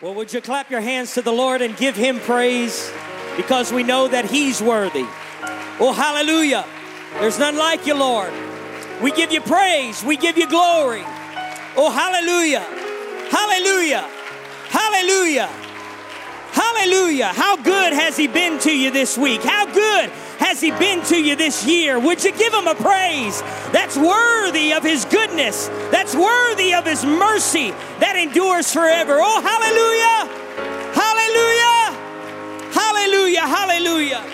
Well, would you clap your hands to the Lord and give him praise because we know that he's worthy. Oh, hallelujah. There's none like you, Lord. We give you praise, we give you glory. Oh, hallelujah. Hallelujah. Hallelujah. Hallelujah. How good has he been to you this week? How good has he been to you this year? Would you give him a praise that's worthy of his goodness, that's worthy of his mercy that endures forever? Oh, hallelujah! Hallelujah! Hallelujah! Hallelujah!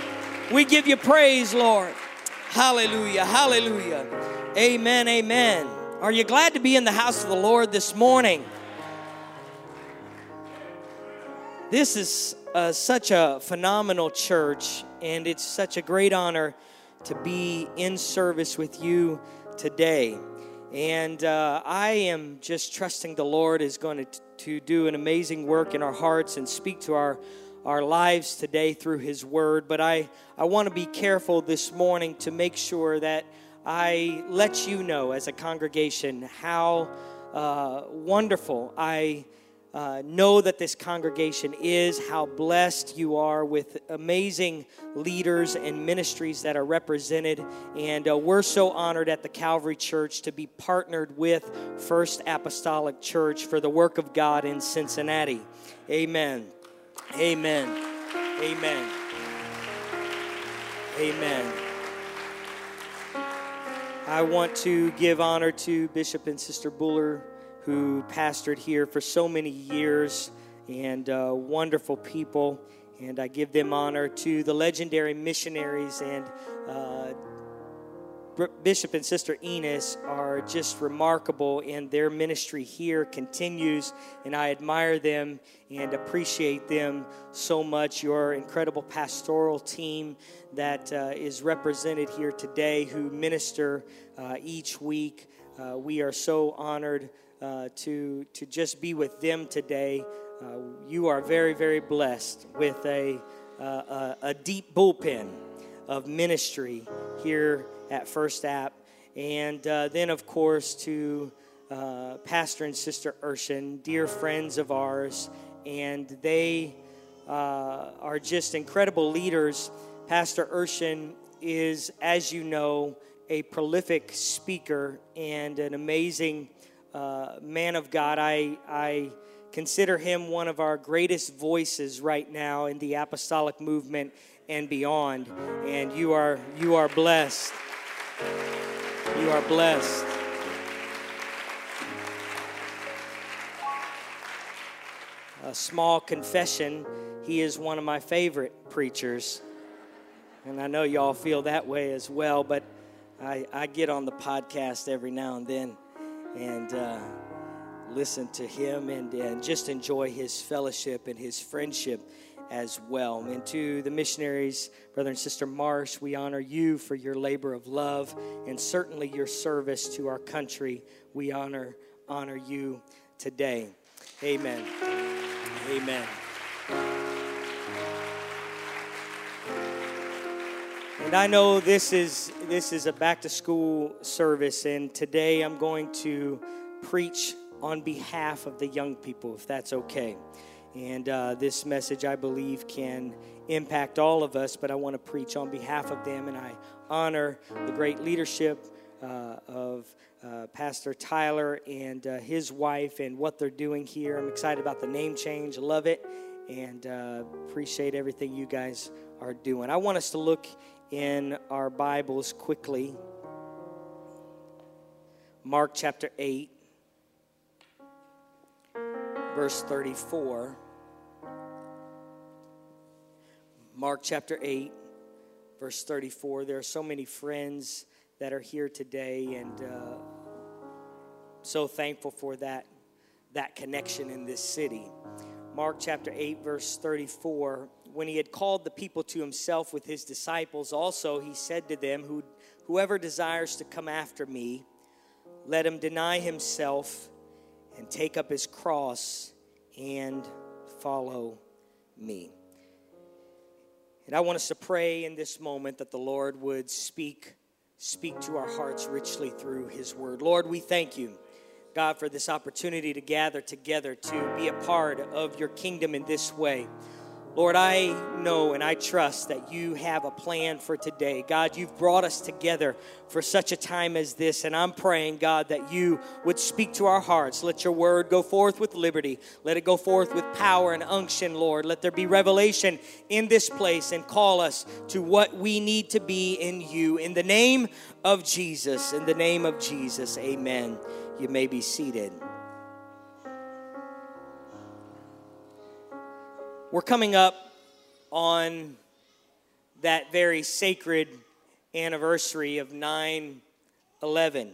We give you praise, Lord. Hallelujah! Hallelujah! Amen! Amen. Are you glad to be in the house of the Lord this morning? This is uh, such a phenomenal church, and it's such a great honor to be in service with you today. And uh, I am just trusting the Lord is going to, to do an amazing work in our hearts and speak to our, our lives today through His Word. But I, I want to be careful this morning to make sure that I let you know as a congregation how uh, wonderful I uh, know that this congregation is, how blessed you are with amazing leaders and ministries that are represented. And uh, we're so honored at the Calvary Church to be partnered with First Apostolic Church for the work of God in Cincinnati. Amen. Amen. Amen. Amen. I want to give honor to Bishop and Sister Buller who pastored here for so many years and uh, wonderful people. And I give them honor to the legendary missionaries and uh, Bishop and Sister Enos are just remarkable, and their ministry here continues. And I admire them and appreciate them so much. Your incredible pastoral team that uh, is represented here today, who minister uh, each week. Uh, we are so honored uh, to, to just be with them today. Uh, you are very, very blessed with a, uh, a, a, deep bullpen of ministry here at First App. And uh, then, of course, to Pastor and Sister Urshan, dear friends of ours. And they are just incredible leaders. Pastor Urshan is, as you know, a prolific speaker and an amazing uh, man of God. I, I consider him one of our greatest voices right now in the apostolic movement and beyond. And you are, you are blessed. You are blessed. A small confession he is one of my favorite preachers. And I know y'all feel that way as well, but I, I get on the podcast every now and then and uh, listen to him and, and just enjoy his fellowship and his friendship as well. And to the missionaries, brother and sister Marsh, we honor you for your labor of love and certainly your service to our country. We honor honor you today. Amen. Amen. And I know this is this is a back to school service and today I'm going to preach on behalf of the young people if that's okay. And uh, this message I believe can impact all of us, but I want to preach on behalf of them and I honor the great leadership uh, of uh, Pastor Tyler and uh, his wife and what they're doing here. I'm excited about the name change, love it, and uh, appreciate everything you guys are doing. I want us to look in our Bibles quickly. Mark chapter 8, verse 34. Mark chapter 8, verse 34. There are so many friends that are here today, and uh, so thankful for that, that connection in this city. Mark chapter 8, verse 34 when he had called the people to himself with his disciples, also he said to them, Who, Whoever desires to come after me, let him deny himself and take up his cross and follow me. And I want us to pray in this moment that the Lord would speak speak to our hearts richly through his word. Lord, we thank you God, for this opportunity to gather together to be a part of your kingdom in this way. Lord, I know and I trust that you have a plan for today. God, you've brought us together for such a time as this, and I'm praying, God, that you would speak to our hearts. Let your word go forth with liberty. Let it go forth with power and unction, Lord. Let there be revelation in this place and call us to what we need to be in you. In the name of Jesus, in the name of Jesus, amen. You may be seated. We're coming up on that very sacred anniversary of 9 11.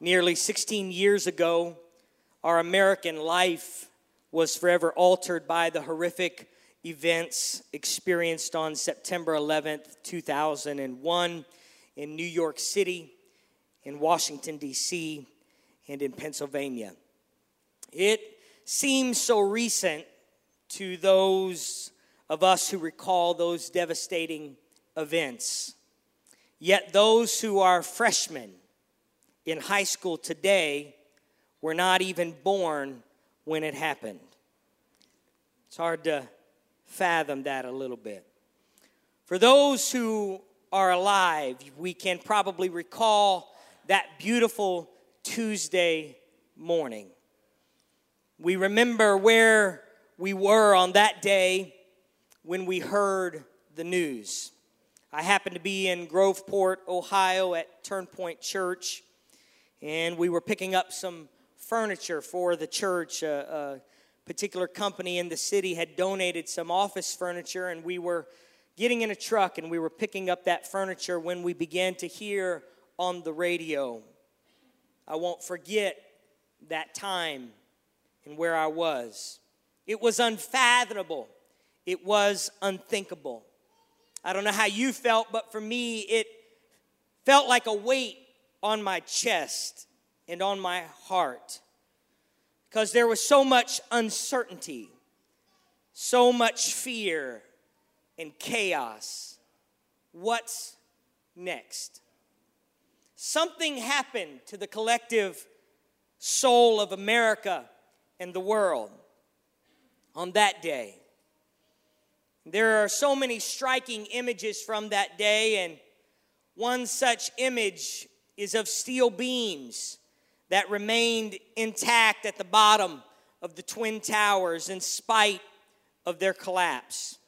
Nearly 16 years ago, our American life was forever altered by the horrific events experienced on September 11th, 2001, in New York City, in Washington, D.C., and in Pennsylvania. It seems so recent to those of us who recall those devastating events. Yet those who are freshmen in high school today were not even born when it happened. It's hard to fathom that a little bit. For those who are alive, we can probably recall that beautiful Tuesday morning. We remember where we were on that day when we heard the news. I happened to be in Groveport, Ohio at Turnpoint Church, and we were picking up some furniture for the church. A, a particular company in the city had donated some office furniture, and we were getting in a truck and we were picking up that furniture when we began to hear on the radio. I won't forget that time and where I was. It was unfathomable. It was unthinkable. I don't know how you felt, but for me, it felt like a weight on my chest and on my heart because there was so much uncertainty, so much fear and chaos. What's next? Something happened to the collective soul of America and the world on that day. There are so many striking images from that day, and one such image is of steel beams that remained intact at the bottom of the Twin Towers in spite of their collapse.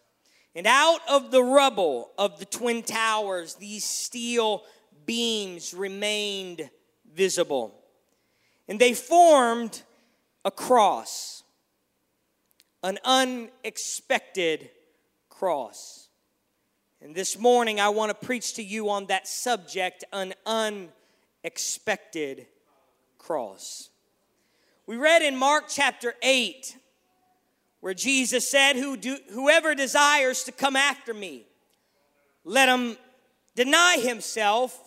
And out of the rubble of the Twin Towers, these steel beams remained visible. And they formed a cross an unexpected cross. And this morning, I want to preach to you on that subject an unexpected cross. We read in Mark chapter 8 where Jesus said, Who do, Whoever desires to come after me, let him deny himself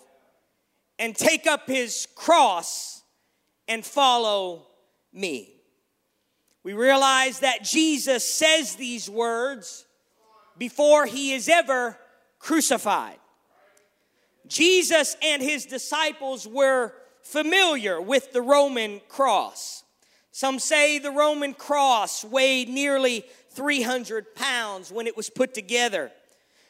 and take up his cross and follow me we realize that Jesus says these words before he is ever crucified. Jesus and his disciples were familiar with the Roman cross. Some say the Roman cross weighed nearly 300 pounds when it was put together.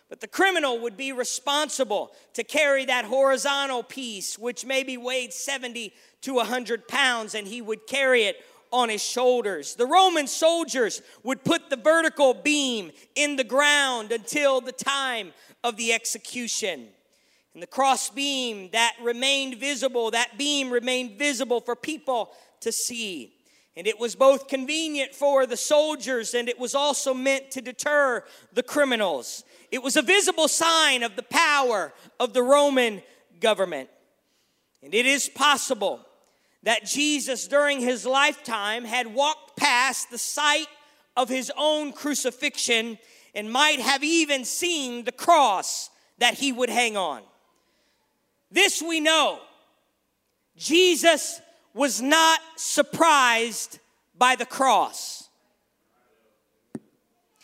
But the criminal would be responsible to carry that horizontal piece, which maybe weighed 70 to 100 pounds, and he would carry it on his shoulders. The Roman soldiers would put the vertical beam in the ground until the time of the execution. And the cross beam that remained visible, that beam remained visible for people to see. And it was both convenient for the soldiers and it was also meant to deter the criminals. It was a visible sign of the power of the Roman government. And it is possible that Jesus, during his lifetime, had walked past the site of his own crucifixion and might have even seen the cross that he would hang on. This we know. Jesus was not surprised by the cross.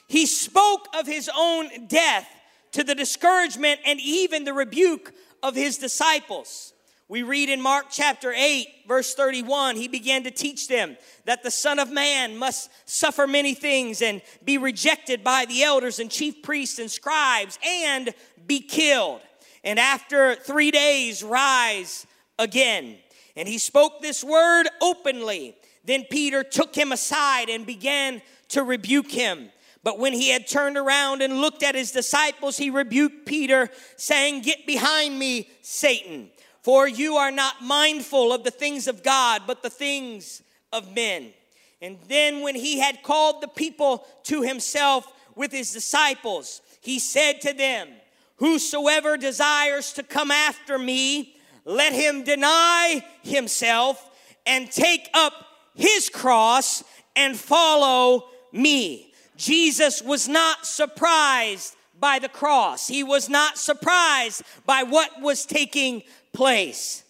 He spoke of his own death to the discouragement and even the rebuke of his disciples. We read in Mark chapter 8, verse 31, he began to teach them that the Son of Man must suffer many things and be rejected by the elders and chief priests and scribes and be killed. And after three days, rise again. And he spoke this word openly. Then Peter took him aside and began to rebuke him. But when he had turned around and looked at his disciples, he rebuked Peter, saying, Get behind me, Satan. For you are not mindful of the things of God, but the things of men. And then, when he had called the people to himself with his disciples, he said to them, Whosoever desires to come after me, let him deny himself and take up his cross and follow me. Jesus was not surprised by the cross. He was not surprised by what was taking place.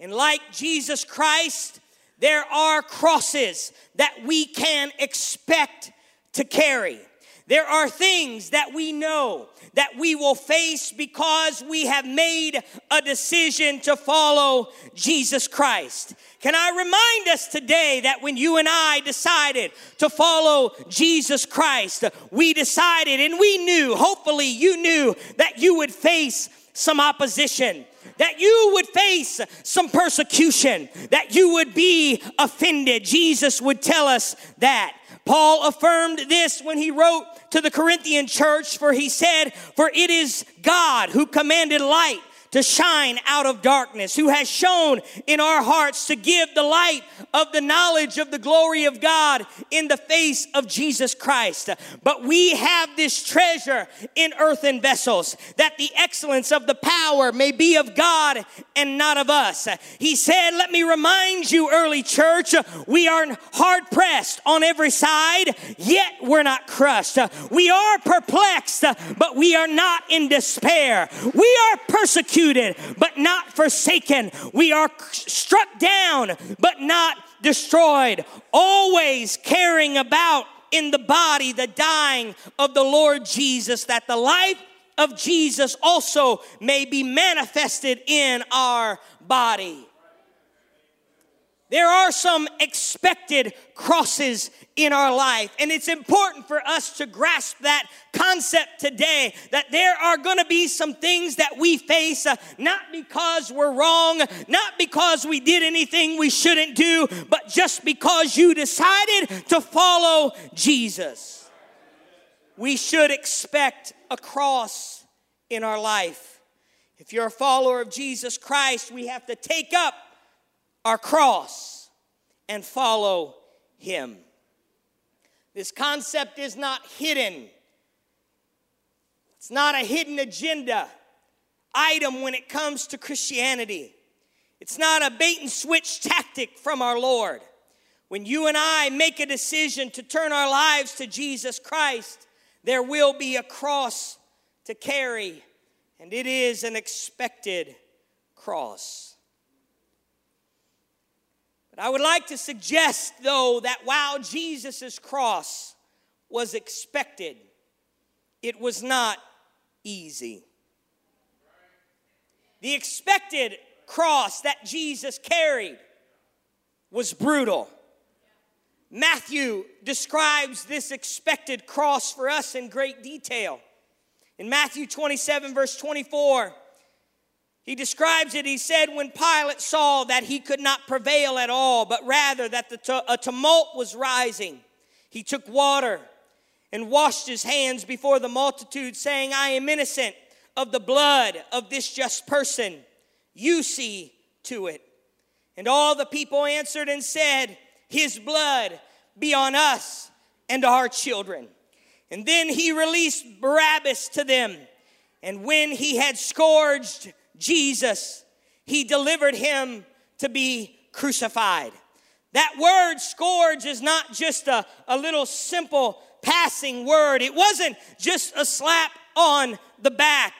And like Jesus Christ, there are crosses that we can expect to carry. There are things that we know that we will face because we have made a decision to follow Jesus Christ. Can I remind us today that when you and I decided to follow Jesus Christ, we decided and we knew, hopefully you knew, that you would face some opposition that you would face some persecution, that you would be offended. Jesus would tell us that. Paul affirmed this when he wrote to the Corinthian church, for he said, For it is God who commanded light to shine out of darkness, who has shown in our hearts to give the light of the knowledge of the glory of God in the face of Jesus Christ. But we have this treasure in earthen vessels, that the excellence of the power may be of God and not of us. He said, Let me remind you, early church, we are hard pressed on every side, yet we're not crushed. We are perplexed, but we are not in despair. We are persecuted persecuted, but not forsaken. We are struck down, but not destroyed. Always caring about in the body the dying of the Lord Jesus, that the life of Jesus also may be manifested in our body. There are some expected crosses in our life, and it's important for us to grasp that concept today that there are going to be some things that we face uh, not because we're wrong, not because we did anything we shouldn't do, but just because you decided to follow Jesus. We should expect a cross in our life. If you're a follower of Jesus Christ, we have to take up our cross and follow him. This concept is not hidden. It's not a hidden agenda item when it comes to Christianity. It's not a bait and switch tactic from our Lord. When you and I make a decision to turn our lives to Jesus Christ, there will be a cross to carry, and it is an expected cross. But I would like to suggest, though, that while Jesus' cross was expected, it was not easy. The expected cross that Jesus carried was brutal. Matthew describes this expected cross for us in great detail. In Matthew 27, verse 24, he describes it, he said, when Pilate saw that he could not prevail at all, but rather that the a tumult was rising, he took water and washed his hands before the multitude, saying, I am innocent of the blood of this just person. You see to it. And all the people answered and said, His blood be on us and our children. And then he released Barabbas to them. And when he had scourged Jesus, he delivered him to be crucified. That word scourge is not just a, a little simple passing word, it wasn't just a slap on the back.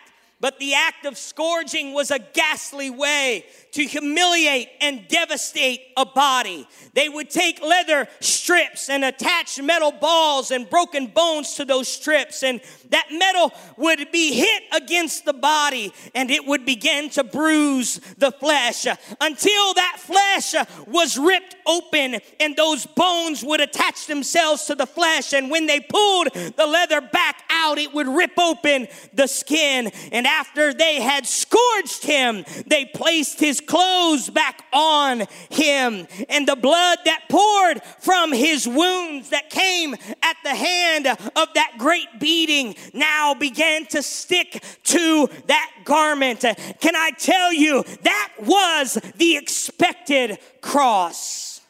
But the act of scourging was a ghastly way to humiliate and devastate a body. They would take leather strips and attach metal balls and broken bones to those strips, and that metal would be hit against the body and it would begin to bruise the flesh until that flesh was ripped open and those bones would attach themselves to the flesh. And when they pulled the leather back out, it would rip open the skin. And after they had scourged him, they placed his clothes back on him. And the blood that poured from his wounds that came at the hand of that great beating now began to stick to that garment. Can I tell you, that was the expected cross.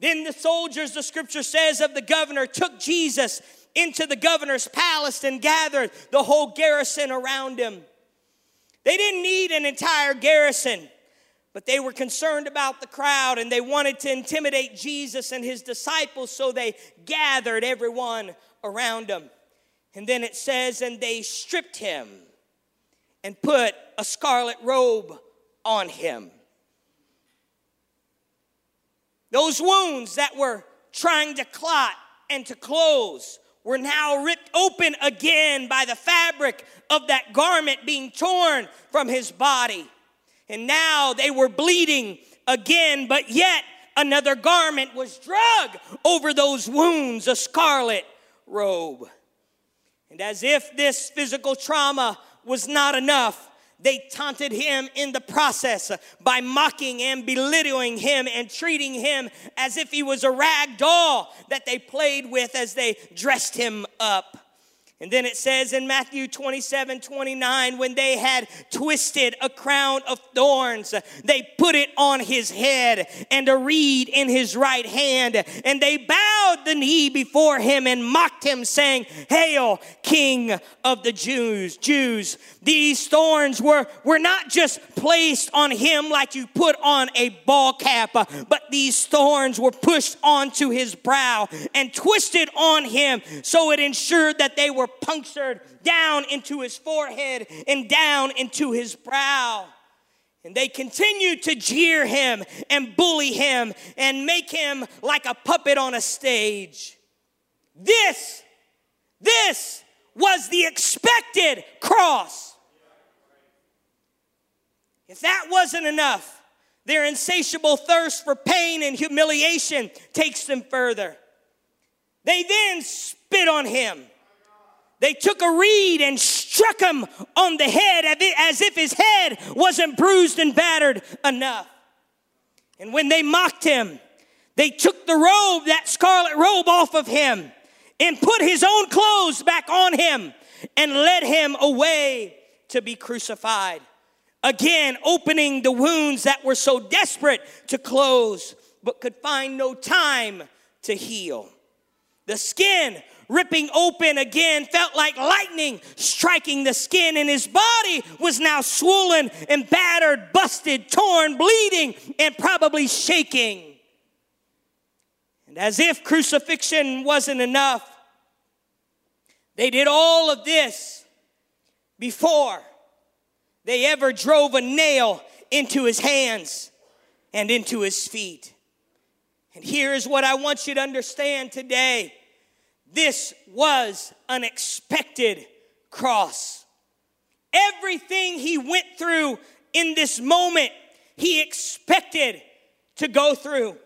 Then the soldiers, the scripture says, of the governor took Jesus into the governor's palace and gathered the whole garrison around him. They didn't need an entire garrison, but they were concerned about the crowd and they wanted to intimidate Jesus and his disciples, so they gathered everyone around him. And then it says, and they stripped him and put a scarlet robe on him. Those wounds that were trying to clot and to close were now ripped open again by the fabric of that garment being torn from his body. And now they were bleeding again, but yet another garment was drug over those wounds, a scarlet robe. And as if this physical trauma was not enough, they taunted him in the process by mocking and belittling him and treating him as if he was a rag doll that they played with as they dressed him up. And then it says in Matthew 27 29, when they had twisted a crown of thorns, they put it on his head and a reed in his right hand. And they bowed the knee before him and mocked him, saying, Hail, King of the Jews. Jews. These thorns were, were not just placed on him like you put on a ball cap, but these thorns were pushed onto his brow and twisted on him so it ensured that they were punctured down into his forehead and down into his brow. And they continued to jeer him and bully him and make him like a puppet on a stage. This, this was the expected cross. If that wasn't enough, their insatiable thirst for pain and humiliation takes them further. They then spit on him they took a reed and struck him on the head as if his head wasn't bruised and battered enough. And when they mocked him, they took the robe, that scarlet robe, off of him and put his own clothes back on him and led him away to be crucified. Again, opening the wounds that were so desperate to close, but could find no time to heal. The skin ripping open again felt like lightning striking the skin, and his body was now swollen and battered, busted, torn, bleeding, and probably shaking. And as if crucifixion wasn't enough, they did all of this before they ever drove a nail into his hands and into his feet. And here is what I want you to understand today this was an expected cross. Everything he went through in this moment, he expected to go through.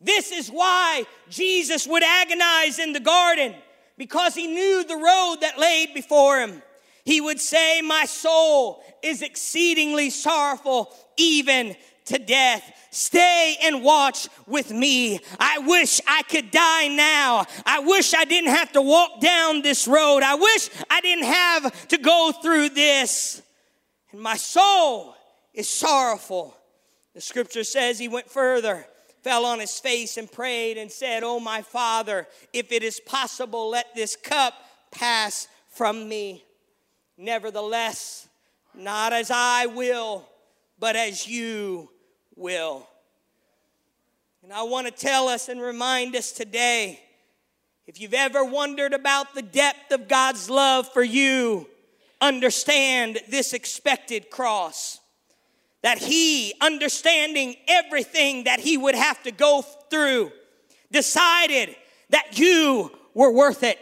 This is why Jesus would agonize in the garden because he knew the road that laid before him. He would say, My soul is exceedingly sorrowful, even to death. Stay and watch with me. I wish I could die now. I wish I didn't have to walk down this road. I wish I didn't have to go through this. And my soul is sorrowful. The scripture says he went further, fell on his face, and prayed and said, Oh, my Father, if it is possible, let this cup pass from me. Nevertheless, not as I will, but as you will. And I want to tell us and remind us today if you've ever wondered about the depth of God's love for you, understand this expected cross. That he, understanding everything that he would have to go through, decided that you were worth it.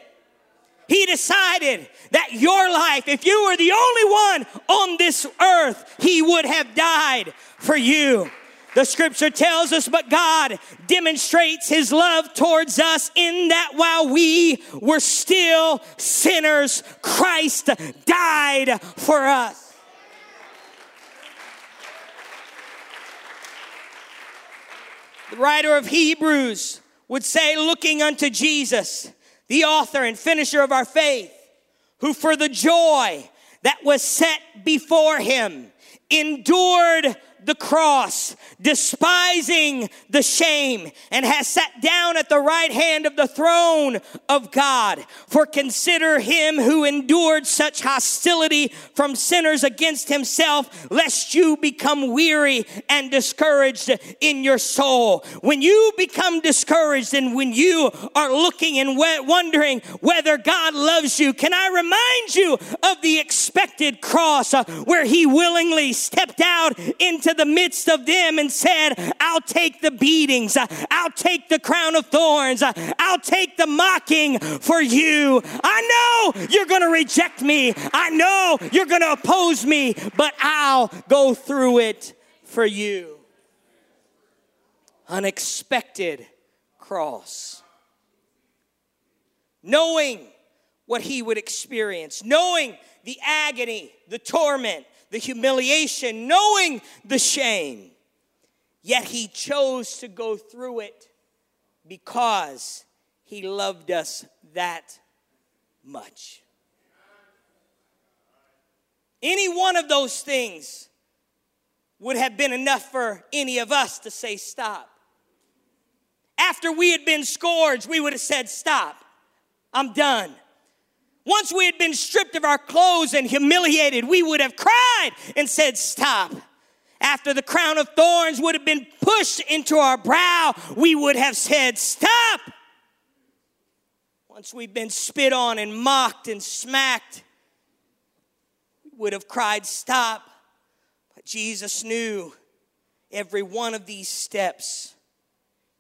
He decided that your life, if you were the only one on this earth, He would have died for you. The scripture tells us, but God demonstrates his love towards us in that while we were still sinners, Christ died for us. The writer of Hebrews would say, looking unto Jesus, the author and finisher of our faith, who for the joy that was set before him endured the cross, despising the shame, and has sat down at the right hand of the throne of God. For consider him who endured such hostility from sinners against himself, lest you become weary and discouraged in your soul. When you become discouraged and when you are looking and wondering whether God loves you, can I remind you of the expected cross uh, where he willingly stepped out into the midst of them and said, I'll take the beatings, I'll take the crown of thorns, I'll take the mocking for you. I know you're going to reject me, I know you're going to oppose me, but I'll go through it for you. Unexpected cross. Knowing what he would experience, knowing the agony, the torment, the humiliation, knowing the shame. Yet he chose to go through it because he loved us that much. Any one of those things would have been enough for any of us to say, Stop. After we had been scourged, we would have said, Stop. I'm done. Once we had been stripped of our clothes and humiliated, we would have cried and said, Stop. After the crown of thorns would have been pushed into our brow, we would have said, Stop. Once we've been spit on and mocked and smacked, we would have cried, Stop. But Jesus knew every one of these steps.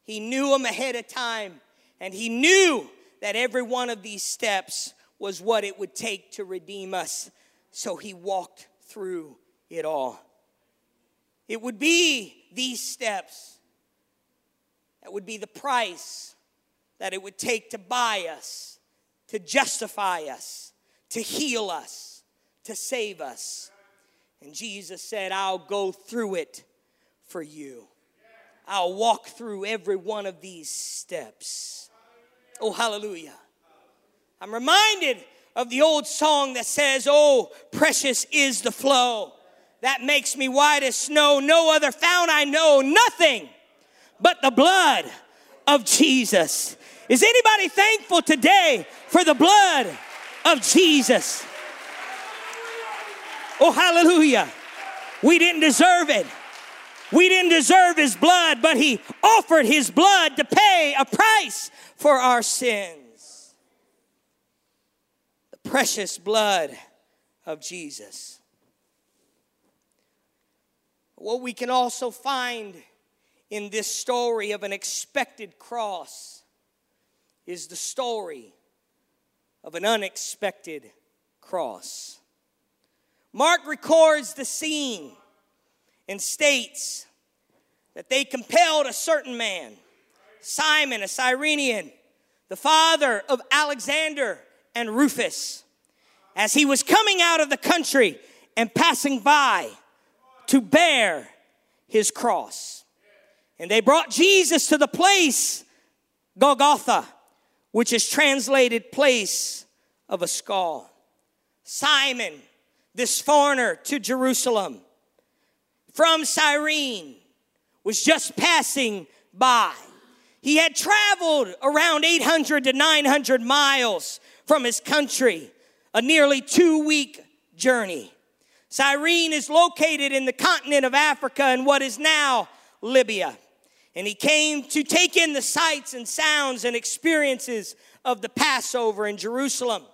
He knew them ahead of time, and He knew that every one of these steps was what it would take to redeem us. So he walked through it all. It would be these steps that would be the price that it would take to buy us, to justify us, to heal us, to save us. And Jesus said, I'll go through it for you. I'll walk through every one of these steps. Oh, hallelujah. I'm reminded of the old song that says, Oh, precious is the flow that makes me white as snow. No other fount I know, nothing but the blood of Jesus. Is anybody thankful today for the blood of Jesus? Oh, hallelujah. We didn't deserve it. We didn't deserve his blood, but he offered his blood to pay a price for our sins precious blood of Jesus. What we can also find in this story of an expected cross is the story of an unexpected cross. Mark records the scene and states that they compelled a certain man, Simon, a Cyrenian, the father of Alexander and Rufus as he was coming out of the country and passing by to bear his cross. And they brought Jesus to the place, Golgotha, which is translated place of a skull. Simon, this foreigner to Jerusalem from Cyrene, was just passing by. He had traveled around 800 to 900 miles from his country, a nearly two week journey. Cyrene is located in the continent of Africa in what is now Libya. And he came to take in the sights and sounds and experiences of the Passover in Jerusalem.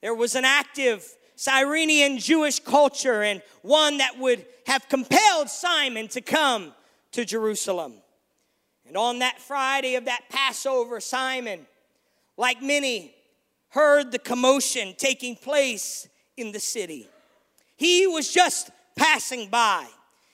There was an active Cyrenian Jewish culture and one that would have compelled Simon to come to Jerusalem. And on that Friday of that Passover, Simon, like many, heard the commotion taking place in the city. He was just passing by.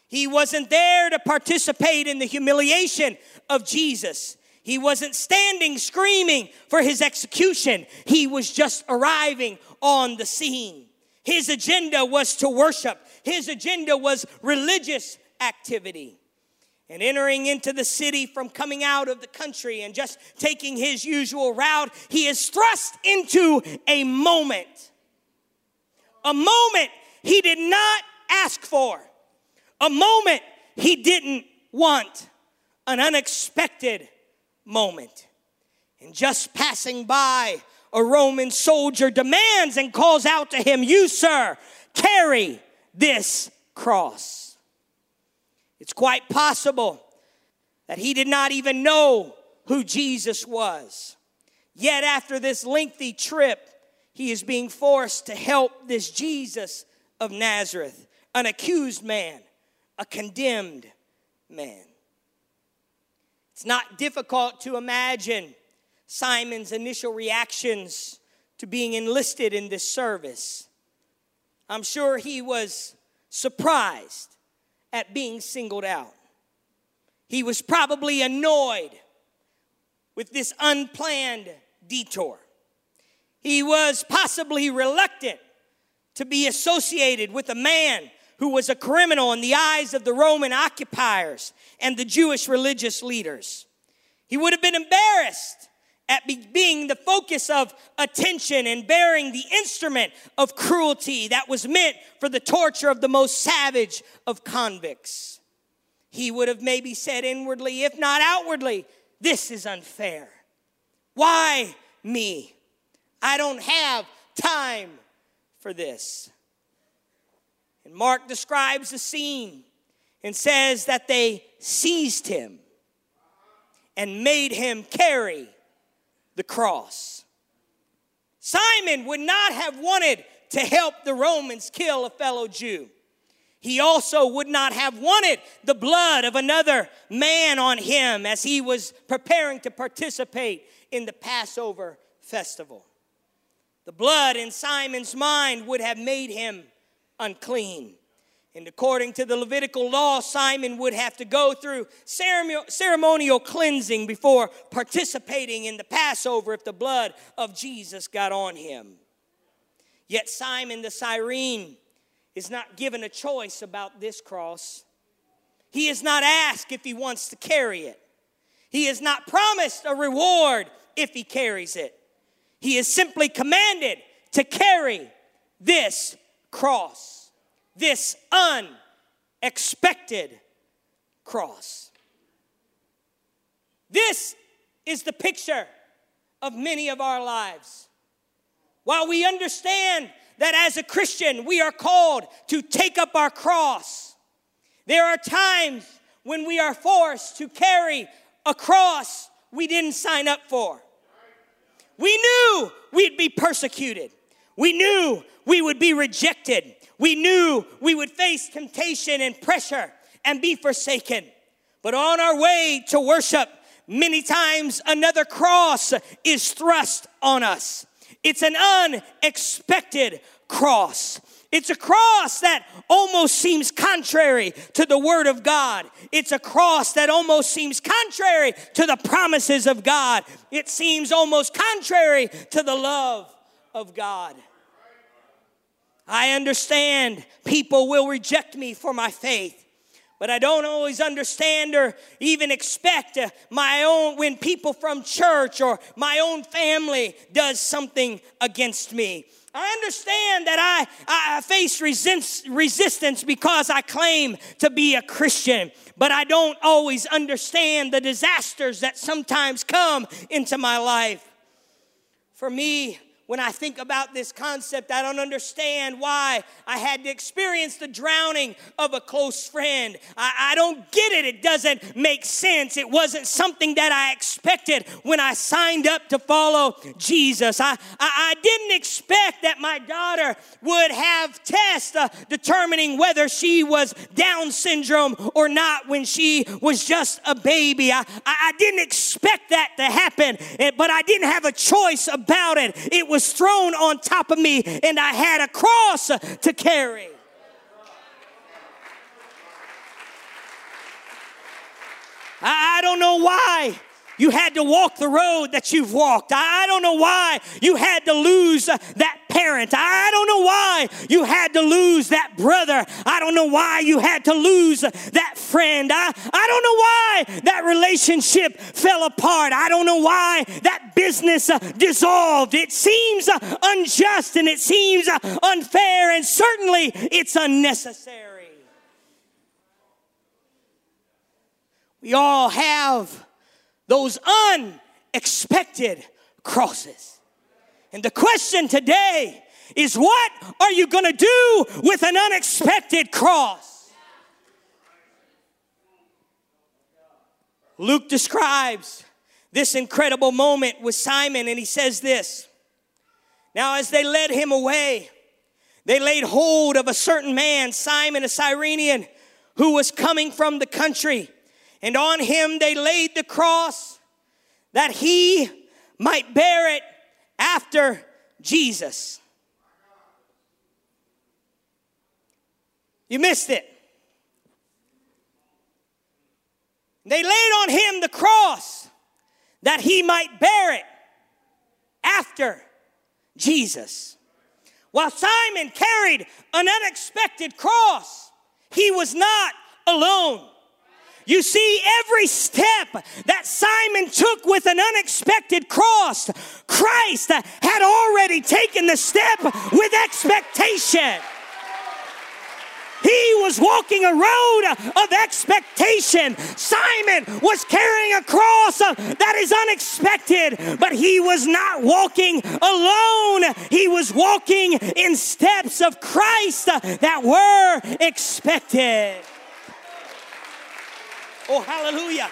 He wasn't there to participate in the humiliation of Jesus. He wasn't standing screaming for his execution. He was just arriving on the scene. His agenda was to worship, his agenda was religious activity. And entering into the city from coming out of the country and just taking his usual route, he is thrust into a moment. A moment he did not ask for, a moment he didn't want, an unexpected moment. And just passing by, a Roman soldier demands and calls out to him, You, sir, carry this cross. It's quite possible that he did not even know who Jesus was. Yet, after this lengthy trip, he is being forced to help this Jesus of Nazareth, an accused man, a condemned man. It's not difficult to imagine Simon's initial reactions to being enlisted in this service. I'm sure he was surprised at being singled out. He was probably annoyed with this unplanned detour. He was possibly reluctant to be associated with a man who was a criminal in the eyes of the Roman occupiers and the Jewish religious leaders. He would have been embarrassed at be, being the focus of attention and bearing the instrument of cruelty that was meant for the torture of the most savage of convicts. He would have maybe said inwardly, if not outwardly, this is unfair. Why me? I don't have time for this. And Mark describes the scene and says that they seized him and made him carry the cross. Simon would not have wanted to help the Romans kill a fellow Jew. He also would not have wanted the blood of another man on him as he was preparing to participate in the Passover festival. The blood in Simon's mind would have made him unclean. And according to the Levitical law, Simon would have to go through ceremonial cleansing before participating in the Passover if the blood of Jesus got on him. Yet Simon the Cyrene is not given a choice about this cross. He is not asked if he wants to carry it. He is not promised a reward if he carries it. He is simply commanded to carry this cross, this unexpected cross. This is the picture of many of our lives. While we understand that as a Christian we are called to take up our cross, there are times when we are forced to carry a cross we didn't sign up for. We knew we'd be persecuted. We knew we would be rejected. We knew we would face temptation and pressure and be forsaken. But on our way to worship, many times another cross is thrust on us. It's an unexpected cross. It's a cross that almost seems contrary to the Word of God. It's a cross that almost seems contrary to the promises of God. It seems almost contrary to the love of God. I understand people will reject me for my faith but I don't always understand or even expect uh, my own when people from church or my own family does something against me. I understand that I, I face resist, resistance because I claim to be a Christian, but I don't always understand the disasters that sometimes come into my life. For me, when I think about this concept, I don't understand why I had to experience the drowning of a close friend. I, I, don't get it. It doesn't make sense. It wasn't something that I expected when I signed up to follow Jesus. I, I, I didn't expect that my daughter would have tests uh, determining whether she was Down syndrome or not when she was just a baby. I, I didn't expect that to happen, eh, but I didn't have a choice about it. It was was thrown on top of me, and I had a cross to carry. I, I don't know why you had to walk the road that you've walked. I don't know why you had to lose that parent. I don't know why you had to lose that brother. I don't know why you had to lose that friend. I, I don't know why that relationship fell apart. I don't know why that business uh, dissolved. It seems uh, unjust and it seems uh, unfair, and certainly it's unnecessary. We all have those unexpected crosses. And the question today is what are you going to do with an unexpected cross? Luke describes this incredible moment with Simon, and he says this Now, as they led him away, they laid hold of a certain man, Simon, a Cyrenian, who was coming from the country and on him they laid the cross that he might bear it after Jesus. You missed it. They laid on him the cross that he might bear it after Jesus. While Simon carried an unexpected cross, he was not alone. You see, every step that Simon took with an unexpected cross, Christ had already taken the step with expectation. He was walking a road of expectation. Simon was carrying a cross that is unexpected, but he was not walking alone. He was walking in steps of Christ that were expected. Oh, hallelujah.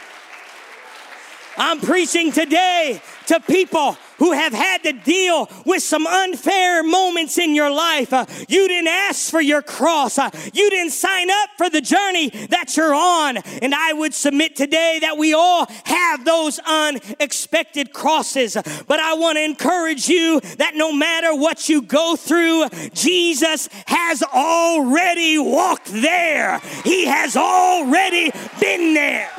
I'm preaching today to people who have had to deal with some unfair moments in your life. Uh, you didn't ask for your cross. Uh, you didn't sign up for the journey that you're on. And I would submit today that we all have those unexpected crosses. But I want to encourage you that no matter what you go through, Jesus has already walked there. He has already been there.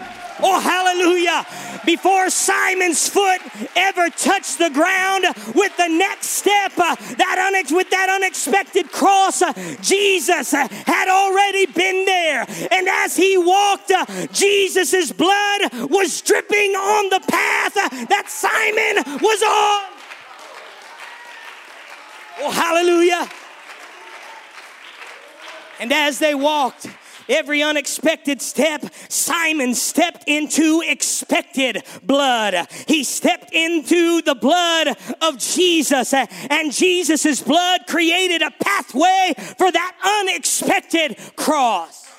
Oh, hallelujah. Before Simon's foot ever touched the ground with the next step, uh, that unex- with that unexpected cross, uh, Jesus uh, had already been there. And as he walked, uh, Jesus' blood was dripping on the path uh, that Simon was on. Oh, hallelujah. And as they walked, Every unexpected step, Simon stepped into expected blood. He stepped into the blood of Jesus, and Jesus' blood created a pathway for that unexpected cross.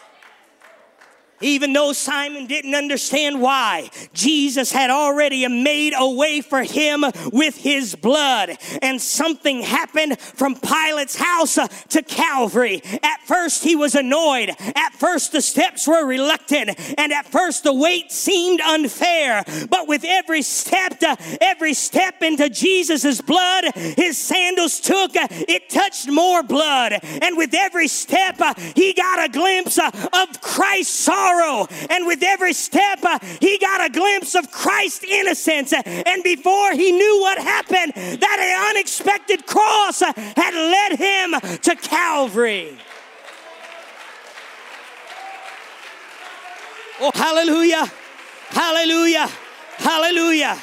Even though Simon didn't understand why, Jesus had already made a way for him with his blood. And something happened from Pilate's house uh, to Calvary. At first, he was annoyed. At first, the steps were reluctant. And at first, the weight seemed unfair. But with every step, uh, every step into Jesus' blood, his sandals took, uh, it touched more blood. And with every step, he got a glimpse of Christ's sorrow sorrow. And with every step, uh, he got a glimpse of Christ's innocence. And before he knew what happened, that unexpected cross uh, had led him to Calvary. Oh, hallelujah! Hallelujah! Hallelujah!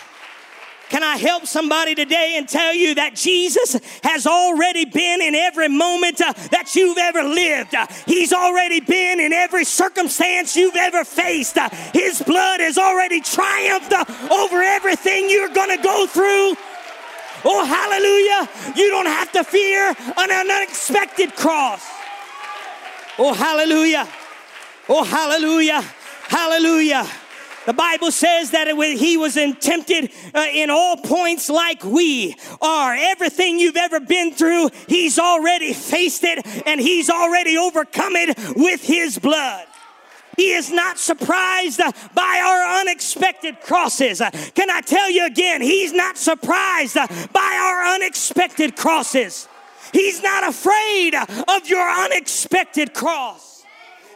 Can I help somebody today and tell you that Jesus has already been in every moment uh, that you've ever lived? Uh, he's already been in every circumstance you've ever faced. Uh, his blood has already triumphed uh, over everything you're going to go through. Oh, hallelujah. You don't have to fear an unexpected cross. Oh, hallelujah. Oh, hallelujah. Hallelujah. The Bible says that he was tempted uh, in all points like we are. Everything you've ever been through, he's already faced it and he's already overcome it with his blood. He is not surprised uh, by our unexpected crosses. Uh, can I tell you again? He's not surprised by our unexpected crosses. He's not afraid of your unexpected cross.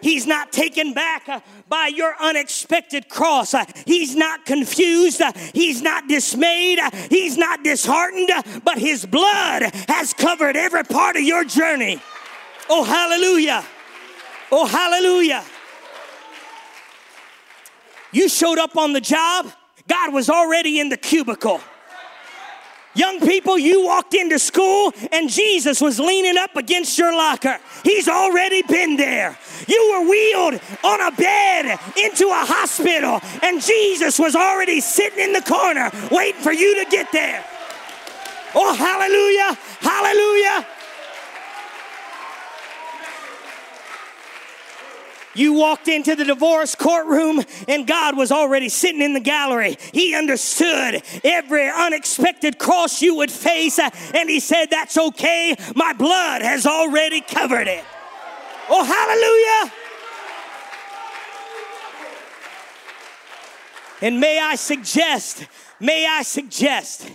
He's not taken back uh, by your unexpected cross. Uh, he's not confused. Uh, he's not dismayed. He's not disheartened, but His blood has covered every part of your journey. Oh, hallelujah. Oh, hallelujah. You showed up on the job, God was already in the cubicle. Young people, you walked into school and Jesus was leaning up against your locker. He's already been there. You were wheeled on a bed into a hospital and Jesus was already sitting in the corner waiting for you to get there. Oh, hallelujah! Hallelujah! You walked into the divorce courtroom and God was already sitting in the gallery. He understood every unexpected cross you would face uh, and He said, That's okay. My blood has already covered it. Oh, hallelujah. And may I suggest, may I suggest,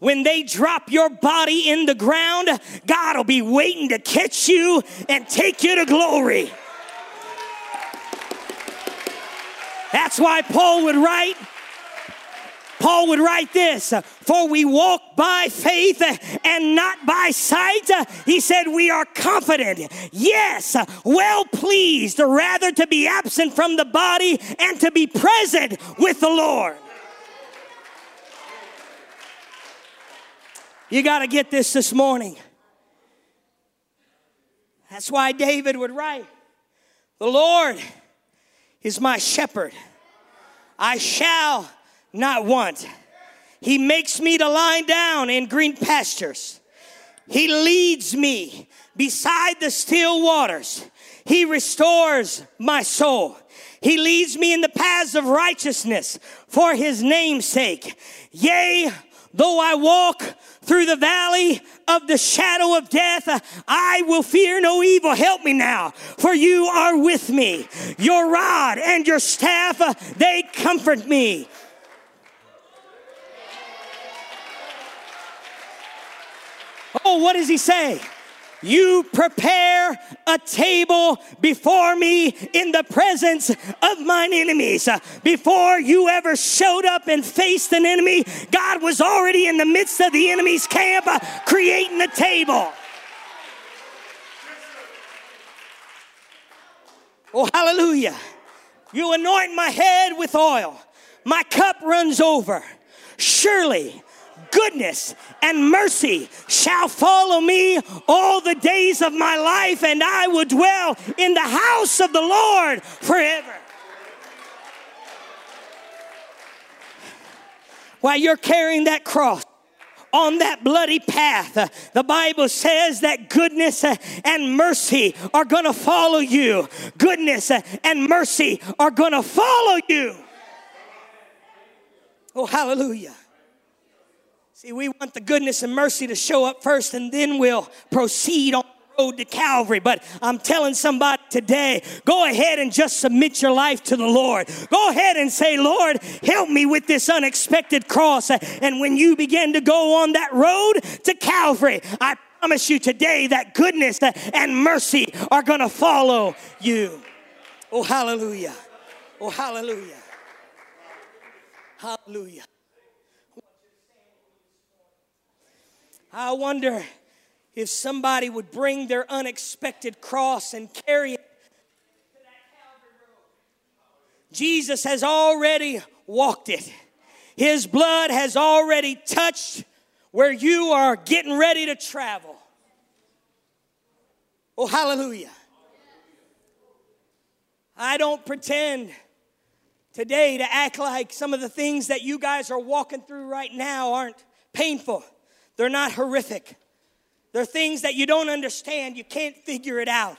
when they drop your body in the ground, God will be waiting to catch you and take you to glory. That's why Paul would write, Paul would write this For we walk by faith and not by sight. He said, We are confident, yes, well pleased, rather to be absent from the body and to be present with the Lord. You got to get this this morning. That's why David would write, The Lord is my shepherd. I shall not want. He makes me to lie down in green pastures. He leads me beside the still waters. He restores my soul. He leads me in the paths of righteousness for his name's sake. Yea, though I walk through the valley of the shadow of death, I will fear no evil. Help me now, for you are with me. Your rod and your staff, they comfort me. Oh, what does he say? You prepare a table before me in the presence of mine enemies. Before you ever showed up and faced an enemy, God was already in the midst of the enemy's camp uh, creating a table. Oh, hallelujah. You anoint my head with oil, my cup runs over. Surely goodness and mercy shall follow me all the days of my life, and I will dwell in the house of the Lord forever. While you're carrying that cross, on that bloody path. The Bible says that goodness and mercy are going to follow you. Goodness and mercy are going to follow you. Oh, hallelujah. See, we want the goodness and mercy to show up first and then we'll proceed on the road to Calvary. But I'm telling somebody today, go ahead and just submit your life to the Lord. Go ahead and say, Lord, help me with this unexpected cross. And when you begin to go on that road to Calvary, I promise you today that goodness and mercy are going to follow you. Oh, hallelujah. Oh, hallelujah. Hallelujah. I wonder if somebody would bring their unexpected cross and carry it Jesus has already walked it. His blood has already touched where you are getting ready to travel. Oh, hallelujah. I don't pretend today to act like some of the things that you guys are walking through right now aren't painful. They're not horrific. They're things that you don't understand, you can't figure it out.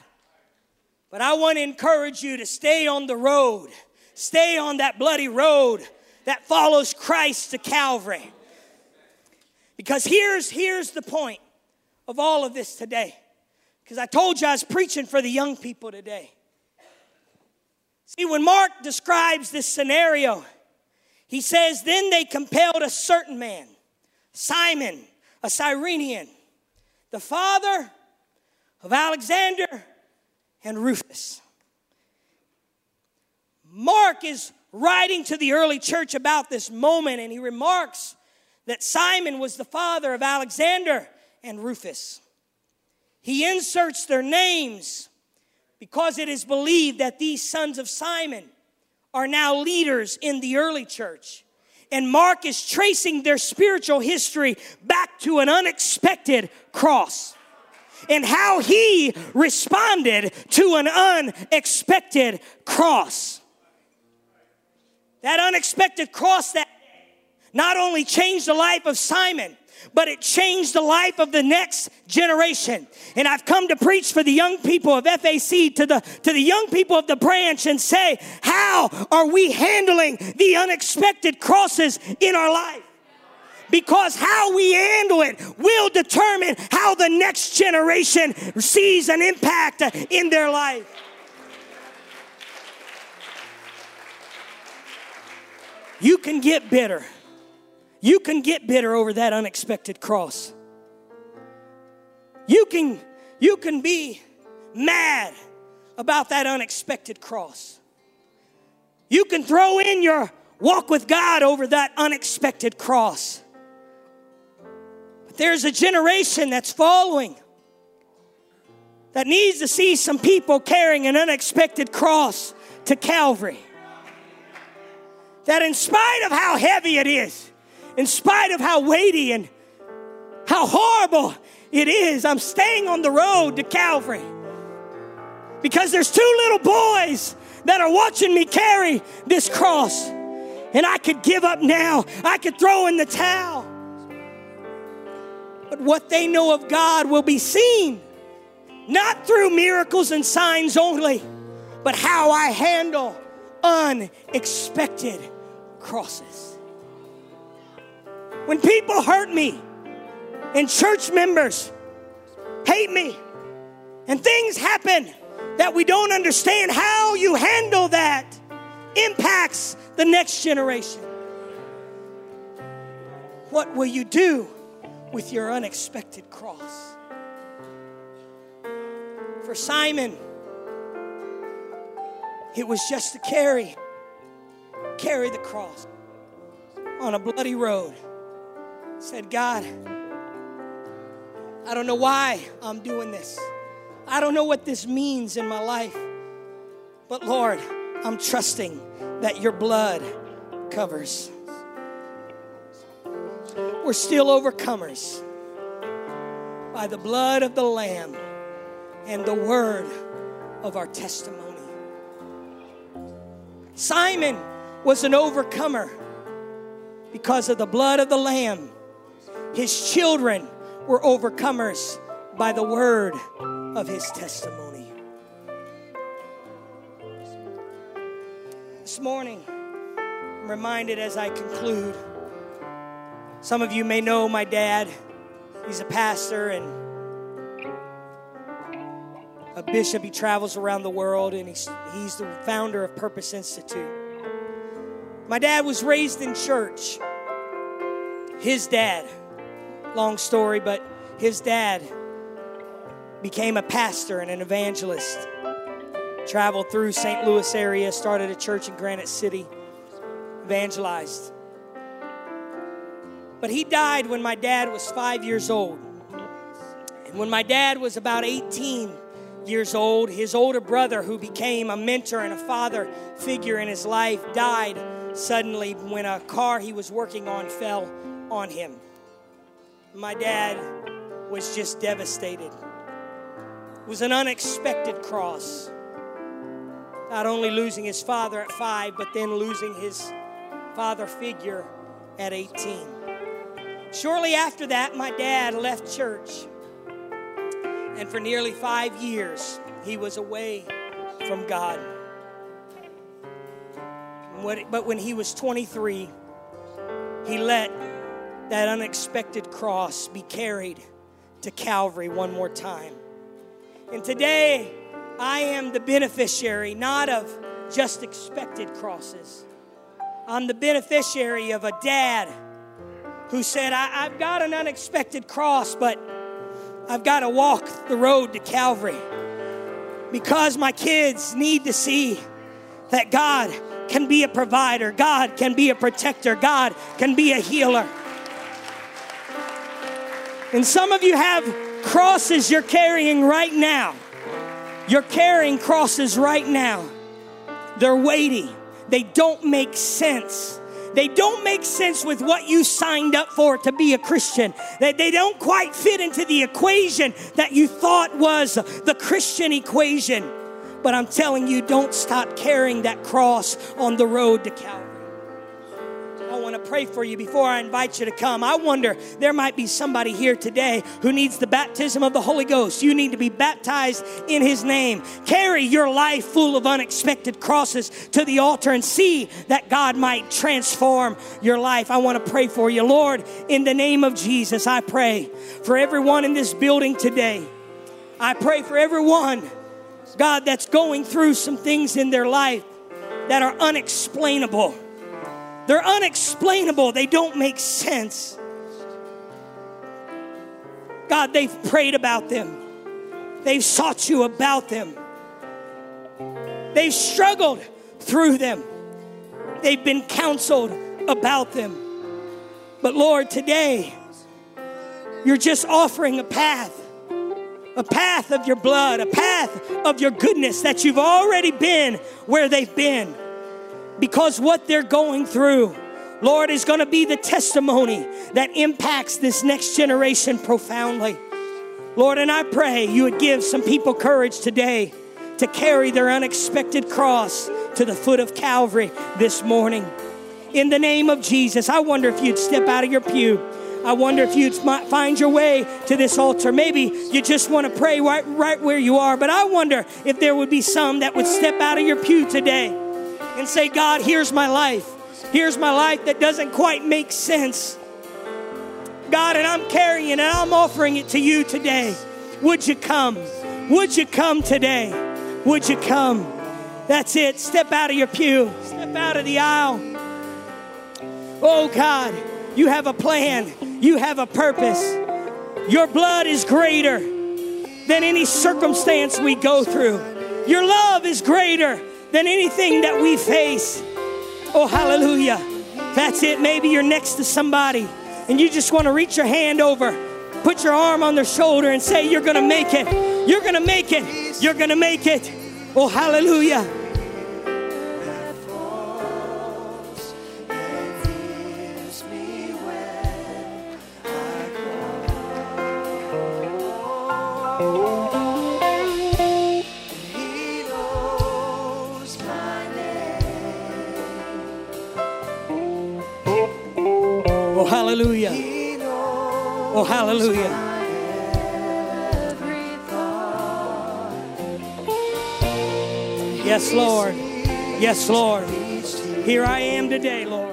But I want to encourage you to stay on the road, stay on that bloody road that follows Christ to Calvary. Because here's, here's the point of all of this today. Because I told you I was preaching for the young people today. See, when Mark describes this scenario, he says, Then they compelled a certain man, Simon, a Cyrenian, the father of Alexander and Rufus. Mark is writing to the early church about this moment, and he remarks that Simon was the father of Alexander and Rufus. He inserts their names because it is believed that these sons of Simon are now leaders in the early church. And Mark is tracing their spiritual history back to an unexpected cross and how he responded to an unexpected cross. That unexpected cross that not only changed the life of Simon, but it changed the life of the next generation. And I've come to preach for the young people of FAC, to the, to the young people of the branch, and say, How are we handling the unexpected crosses in our life? Because how we handle it will determine how the next generation sees an impact in their life. You can get bitter. You can get bitter over that unexpected cross. You can, you can be mad about that unexpected cross. You can throw in your walk with God over that unexpected cross. But there's a generation that's following that needs to see some people carrying an unexpected cross to Calvary. That in spite of how heavy it is, in spite of how weighty and how horrible it is, I'm staying on the road to Calvary. Because there's two little boys that are watching me carry this cross. And I could give up now, I could throw in the towel. But what they know of God will be seen, not through miracles and signs only, but how I handle unexpected crosses. When people hurt me and church members hate me and things happen that we don't understand, how you handle that impacts the next generation. What will you do with your unexpected cross? For Simon, it was just to carry, carry the cross on a bloody road said, God, I don't know why I'm doing this. I don't know what this means in my life. But Lord, I'm trusting that your blood covers. We're still overcomers by the blood of the Lamb and the word of our testimony. Simon was an overcomer because of the blood of the Lamb his children were overcomers by the word of his testimony. This morning, I'm reminded as I conclude. Some of you may know my dad. He's a pastor and a bishop. He travels around the world and he's, he's the founder of Purpose Institute. My dad was raised in church. His dad long story, but his dad became a pastor and an evangelist. Traveled through St. Louis area, started a church in Granite City, evangelized. But he died when my dad was five years old. And when my dad was about 18 years old, his older brother, who became a mentor and a father figure in his life, died suddenly when a car he was working on fell on him my dad was just devastated. It was an unexpected cross. Not only losing his father at five, but then losing his father figure at 18. Shortly after that, my dad left church. And for nearly five years, he was away from God. But when he was 23, he let that unexpected cross be carried to Calvary one more time. And today, I am the beneficiary not of just expected crosses. I'm the beneficiary of a dad who said, I, have got an unexpected cross, but I've got to walk the road to Calvary because my kids need to see that God can be a provider, God can be a protector, God can be a healer. And some of you have crosses you're carrying right now. You're carrying crosses right now. They're weighty, they don't make sense. They don't make sense with what you signed up for to be a Christian. They, they don't quite fit into the equation that you thought was the Christian equation. But I'm telling you, don't stop carrying that cross on the road to Calvary. Pray for you before I invite you to come. I wonder, there might be somebody here today who needs the baptism of the Holy Ghost. You need to be baptized in His name. Carry your life full of unexpected crosses to the altar and see that God might transform your life. I want to pray for you. Lord, in the name of Jesus, I pray for everyone in this building today. I pray for everyone, God, that's going through some things in their life that are unexplainable. They're unexplainable, they don't make sense. God, they've prayed about them, they've sought you about them, they've struggled through them, they've been counseled about them. But Lord, today, you're just offering a path a path of your blood, a path of your goodness that you've already been where they've been because what they're going through, Lord, is going to be the testimony that impacts this next generation profoundly. Lord, and I pray you would give some people courage today to carry their unexpected cross to the foot of Calvary this morning. In the name of Jesus, I wonder if you'd step out of your pew. I wonder if you'd find your way to this altar. Maybe you just want to pray right, right where you are, but I wonder if there would be some that would step out of your pew today and say, God, here's my life. Here's my life that doesn't quite make sense. God, and I'm carrying and I'm offering it to you today. Would you come? Would you come today? Would you come? That's it. Step out of your pew, step out of the aisle. Oh, God, you have a plan, you have a purpose. Your blood is greater than any circumstance we go through. Your love is greater than anything that we face. Oh, hallelujah. That's it. Maybe you're next to somebody and you just want to reach your hand over, put your arm on their shoulder, and say, You're going to make it. You're going to make it. You're going to make it. Oh, hallelujah. Hallelujah. Oh, hallelujah. Yes, Lord. Yes, Lord. Here I am today, Lord.